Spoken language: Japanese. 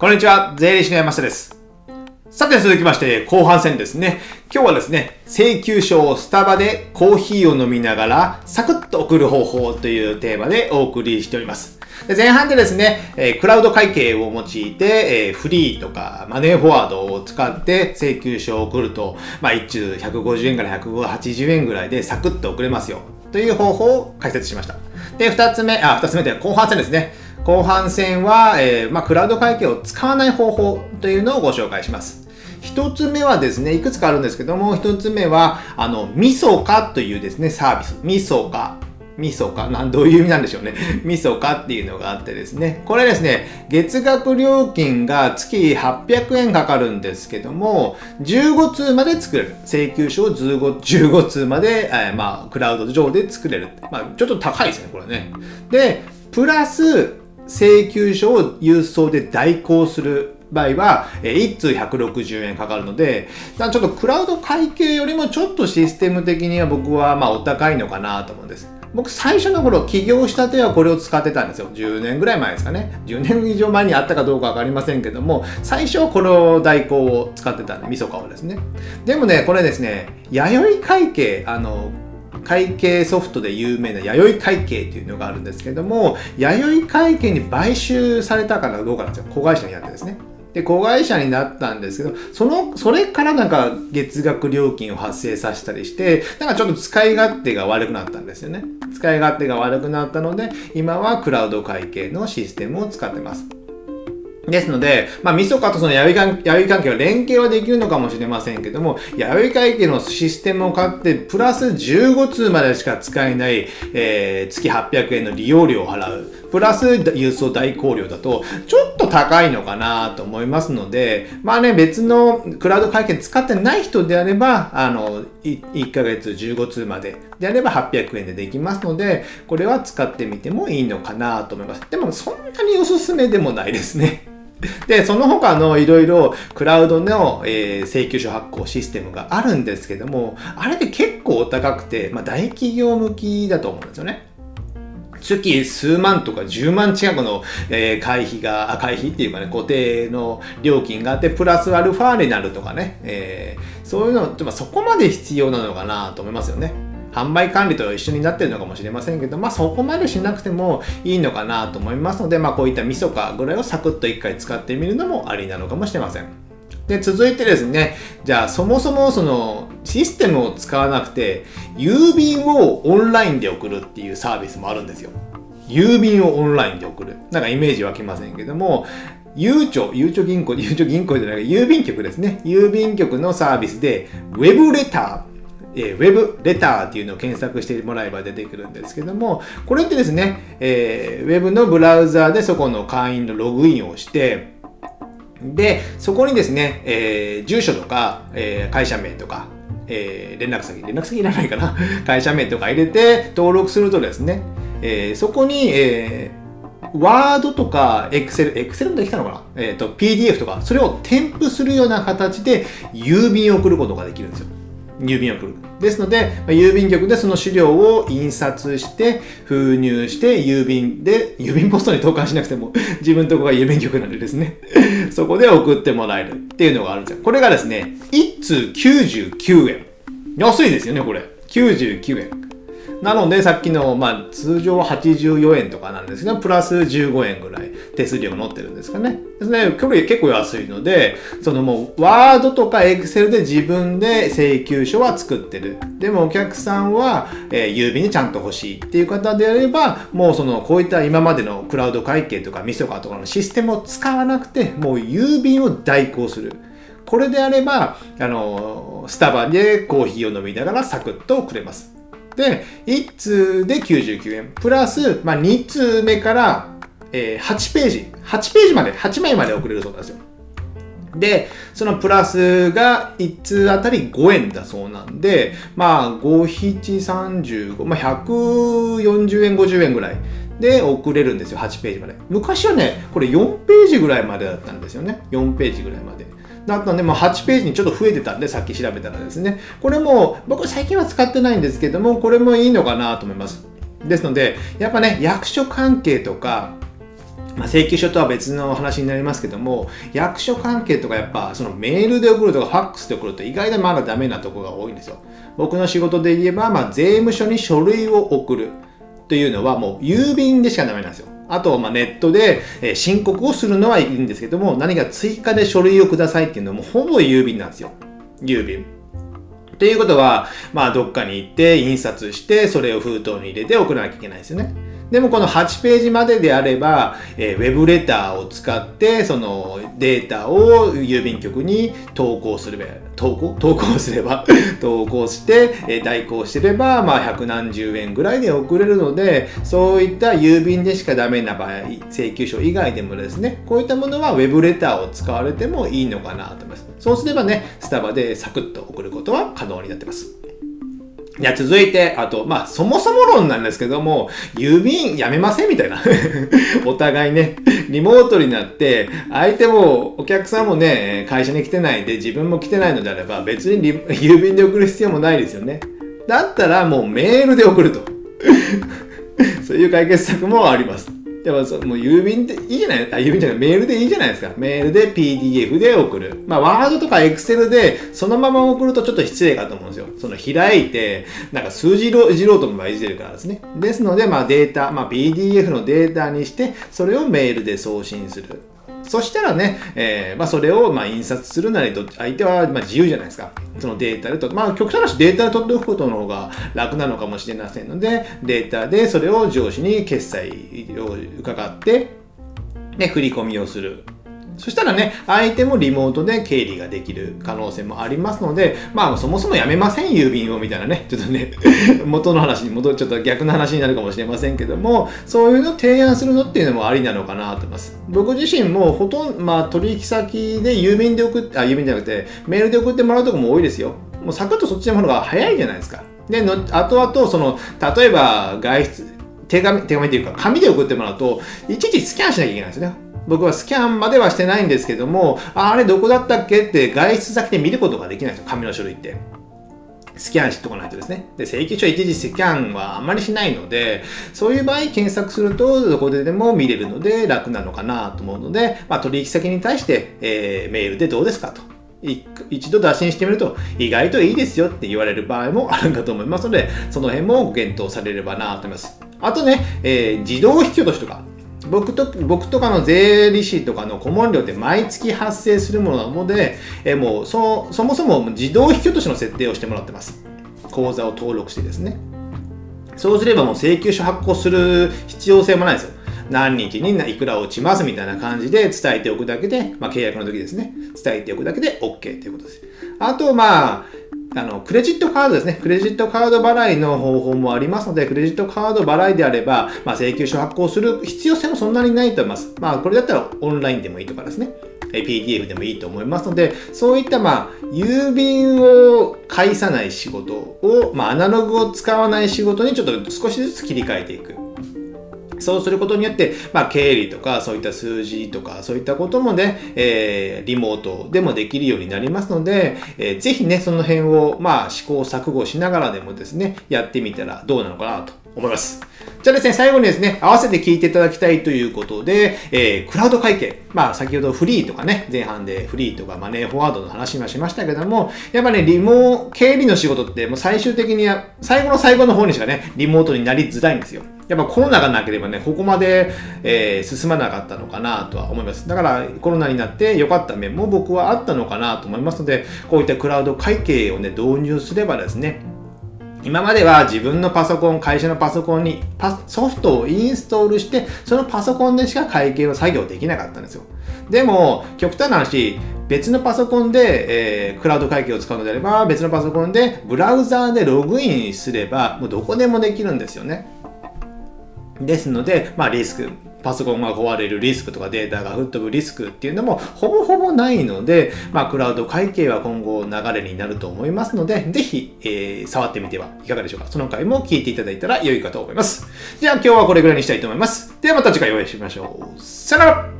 こんにちは、税理士の山下です。さて続きまして、後半戦ですね。今日はですね、請求書をスタバでコーヒーを飲みながらサクッと送る方法というテーマでお送りしております。で前半でですね、えクラウド会計を用いて、えフリーとかマネーフォワードを使って請求書を送ると、まあ、一通150円から180円ぐらいでサクッと送れますよ。という方法を解説しました。で、二つ目、あ、二つ目で後半戦ですね。後半戦は、えーまあ、クラウド会計を使わない方法というのをご紹介します。一つ目はですね、いくつかあるんですけども、一つ目は、あの、みそかというですね、サービス。みそか。みそかなん、どういう意味なんでしょうね。みそかっていうのがあってですね。これですね、月額料金が月800円かかるんですけども、15通まで作れる。請求書を15 15通まで、えーまあ、クラウド上で作れる。まあ、ちょっと高いですね、これね。で、プラス、請求書を郵送で代行する場合は、え1通160円かかるので、ちょっとクラウド会計よりもちょっとシステム的には僕はまあお高いのかなと思うんです。僕最初の頃起業したてはこれを使ってたんですよ。10年ぐらい前ですかね。10年以上前にあったかどうかわかりませんけども、最初はこの代行を使ってたんで、みそかをですね。でもね、これですね、弥生会計、あの、会計ソフトで有名な弥生会計というのがあるんですけども、弥生会計に買収されたからどうかなんですよ。子会社になってですね。で、子会社になったんですけど、その、それからなんか月額料金を発生させたりして、なんかちょっと使い勝手が悪くなったんですよね。使い勝手が悪くなったので、今はクラウド会計のシステムを使ってます。ですので、まあ、みそかとその弥生関弥生関係は連携はできるのかもしれませんけども、弥生会計のシステムを買って、プラス15通までしか使えない、えー月800円の利用料を払う。プラス郵送代行料だと、ちょっと高いのかなと思いますので、まあね、別のクラウド会計使ってない人であれば、あの、1ヶ月15通までであれば800円でできますので、これは使ってみてもいいのかなと思います。でも、そんなにおすすめでもないですね。で、その他のいろいろクラウドの、えー請求書発行システムがあるんですけども、あれって結構お高くて、まあ、大企業向きだと思うんですよね。月数万とか10万近くの、えー会費が、会費っていうかね、固定の料金があって、プラスアルファになるとかね、えーそういうの、まあ、そこまで必要なのかなと思いますよね。販売管理と一緒になってるのかもしれませんけど、まあそこまでしなくてもいいのかなと思いますので、まあこういったみそかぐらいをサクッと一回使ってみるのもありなのかもしれません。で、続いてですね、じゃあそもそもそのシステムを使わなくて、郵便をオンラインで送るっていうサービスもあるんですよ。郵便をオンラインで送る。なんかイメージ湧きませんけども、ゆうちょ、ゆうちょ銀行、ゆうちょ銀行じゃない、郵便局ですね。郵便局のサービスで、ウェブレター、えーウェブレターっていうのを検索してもらえば出てくるんですけども、これってですね、えーウェブのブラウザーでそこの会員のログインをして、で、そこにですね、えー住所とか、えー会社名とか、えー連絡先、連絡先いらないかな？会社名とか入れて登録するとですね、えーそこに、えーワードとか、エクセル、エクセルできたのかな？えっ、と、PDF とか、それを添付するような形で郵便を送ることができるんですよ。郵便を送る。ですので、まあ郵便局でその資料を印刷して、封入して、郵便で、郵便ポストに投函しなくても、自分のとこが郵便局なんでですね、そこで送ってもらえるっていうのがあるんですよ。これがですね、1通99円。安いですよね、これ。99円。なので、さっきの、まあ、通常は84円とかなんですけど、プラス15円ぐらい手数料が載ってるんですかね。ですね、これ結構安いので、そのもう、ワードとかエクセルで自分で請求書は作ってる。でもお客さんは、えー郵便にちゃんと欲しいっていう方であれば、もうその、こういった今までのクラウド会計とかミソカとかのシステムを使わなくて、もう郵便を代行する。これであれば、あの、スタバでコーヒーを飲みながらサクッと送れます。で、1通で99円。プラス、まあ、2通目から、えー8ページ。8ページまで、8枚まで送れるそうなんですよ。で、そのプラスが1通あたり5円だそうなんで、まあ、5、7、35、まあ、140円、50円ぐらいで送れるんですよ、8ページまで。昔はね、これ4ページぐらいまでだったんですよね。4ページぐらいまで。だったんで、まあ、8ページにちょっと増えてたんで、さっき調べたらですね。これも、僕最近は使ってないんですけども、これもいいのかなと思います。ですので、やっぱね、役所関係とか、まあ、請求書とは別の話になりますけども、役所関係とかやっぱそのメールで送るとかファックスで送ると意外とまだダメなとこが多いんですよ。僕の仕事で言えば、まあ、税務署に書類を送るというのはもう郵便でしかダメなんですよ。あと、ま、ネットで、申告をするのはいいんですけども、何か追加で書類をくださいっていうのもほぼ郵便なんですよ。郵便。ということは、まあ、どっかに行って印刷して、それを封筒に入れて送らなきゃいけないですよね。でもこの8ページまでであれば、えー、ウェブレターを使って、そのデータを郵便局に投稿すれば、投稿？投稿すれば、投稿して、えー、代行してれば、まあ、百何十円ぐらいで送れるので、そういった郵便でしかダメな場合、請求書以外でもですね、こういったものはウェブレターを使われてもいいのかなと思います。そうすればね、スタバでサクッと送ることは可能になってます。じゃ続いて、あと、まあ、そもそも論なんですけども、郵便やめませんみたいな。お互いね、リモートになって、相手も、お客さんもね、会社に来てないで、自分も来てないのであれば、別に郵便で送る必要もないですよね。だったらもうメールで送ると。そういう解決策もあります。でもそもう郵便でいいじゃない？あ、郵便じゃない、メールでいいじゃないですか。メールで PDF で送る。まあ、ワードとか Excel でそのまま送るとちょっと失礼かと思うんですよ。その開いて、なんか数字をいじろうともいじれるからですね。ですので、まあデータ、まあ PDF のデータにして、それをメールで送信する。そしたらね、えー、まあ、それをま印刷するなりと、相手はま自由じゃないですか。そのデータでと、まあ、極端な話、データで取っておくことの方が楽なのかもしれませんので、データでそれを上司に決済を伺って、で、振り込みをする。そしたらね、相手もリモートで経理ができる可能性もありますので、まあそもそもやめません、郵便をみたいなね、ちょっとね、元の話に戻っちゃった逆の話になるかもしれませんけども、そういうのを提案するのっていうのもありなのかなと思います。僕自身もほとんど、まあ取引先で郵便で送って、あ、郵便じゃなくて、メールで送ってもらうとこも多いですよ。もうサクッとそっちの方が早いじゃないですか。で、の後々、その、例えば外出、手紙、手紙っていうか、紙で送ってもらうと、いちいちスキャンしなきゃいけないんですよね。僕はスキャンまではしてないんですけども、あれどこだったっけって外出先で見ることができないんですよ、紙の書類って。スキャンしとかないとですね。で、請求書一時スキャンはあまりしないので、そういう場合検索するとどこででも見れるので楽なのかなと思うので、まあ、取引先に対して、えー、メールでどうですかと。一度打診してみると意外といいですよって言われる場合もあるかと思いますので、その辺もご検討されればなと思います。あとね、えー、自動引き落としとか、僕と僕とかの税理士とかの顧問料って毎月発生するものなので、えもうそそもそも自動引き落としの設定をしてもらってます。口座を登録してですね。そうすればもう請求書発行する必要性もないですよ。何日にいくら落ちますみたいな感じで伝えておくだけで、まあ、契約の時ですね。伝えておくだけで OK ということです。あと、まあ、あの、クレジットカードですね。クレジットカード払いの方法もありますので、クレジットカード払いであれば、まあ、請求書発行する必要性もそんなにないと思います。まあ、これだったらオンラインでもいいとかですね。PDF でもいいと思いますので、そういった、まあ、郵便を介さない仕事を、まあ、アナログを使わない仕事にちょっと少しずつ切り替えていく。そうすることによって、まあ、経理とか、そういった数字とか、そういったこともね、えー、リモートでもできるようになりますので、えー、ぜひね、その辺を、まあ、試行錯誤しながらでもですね、やってみたらどうなのかなと思います。じゃあですね、最後にですね、合わせて聞いていただきたいということで、えー、クラウド会計。まあ、先ほどフリーとかね、前半でフリーとかマネーフォワードの話もしましたけども、やっぱね、リモー、経理の仕事ってもう最終的には、最後の最後の方にしかね、リモートになりづらいんですよ。やっぱコロナがなければね、ここまで、えー、進まなかったのかなとは思います。だからコロナになって良かった面も僕はあったのかなと思いますので、こういったクラウド会計をね、導入すればですね、今までは自分のパソコン、会社のパソコンにパソフトをインストールして、そのパソコンでしか会計の作業できなかったんですよ。でも、極端な話、別のパソコンで、えー、クラウド会計を使うのであれば、別のパソコンでブラウザーでログインすれば、もうどこでもできるんですよね。ですので、まあ、リスク、パソコンが壊れるリスクとかデータが吹っ飛ぶリスクっていうのもほぼほぼないので、まあ、クラウド会計は今後流れになると思いますので、ぜひ、えー、触ってみてはいかがでしょうか。その回も聞いていただいたら良いかと思います。じゃあ今日はこれぐらいにしたいと思います。ではまた次回お会いしましょう。さよなら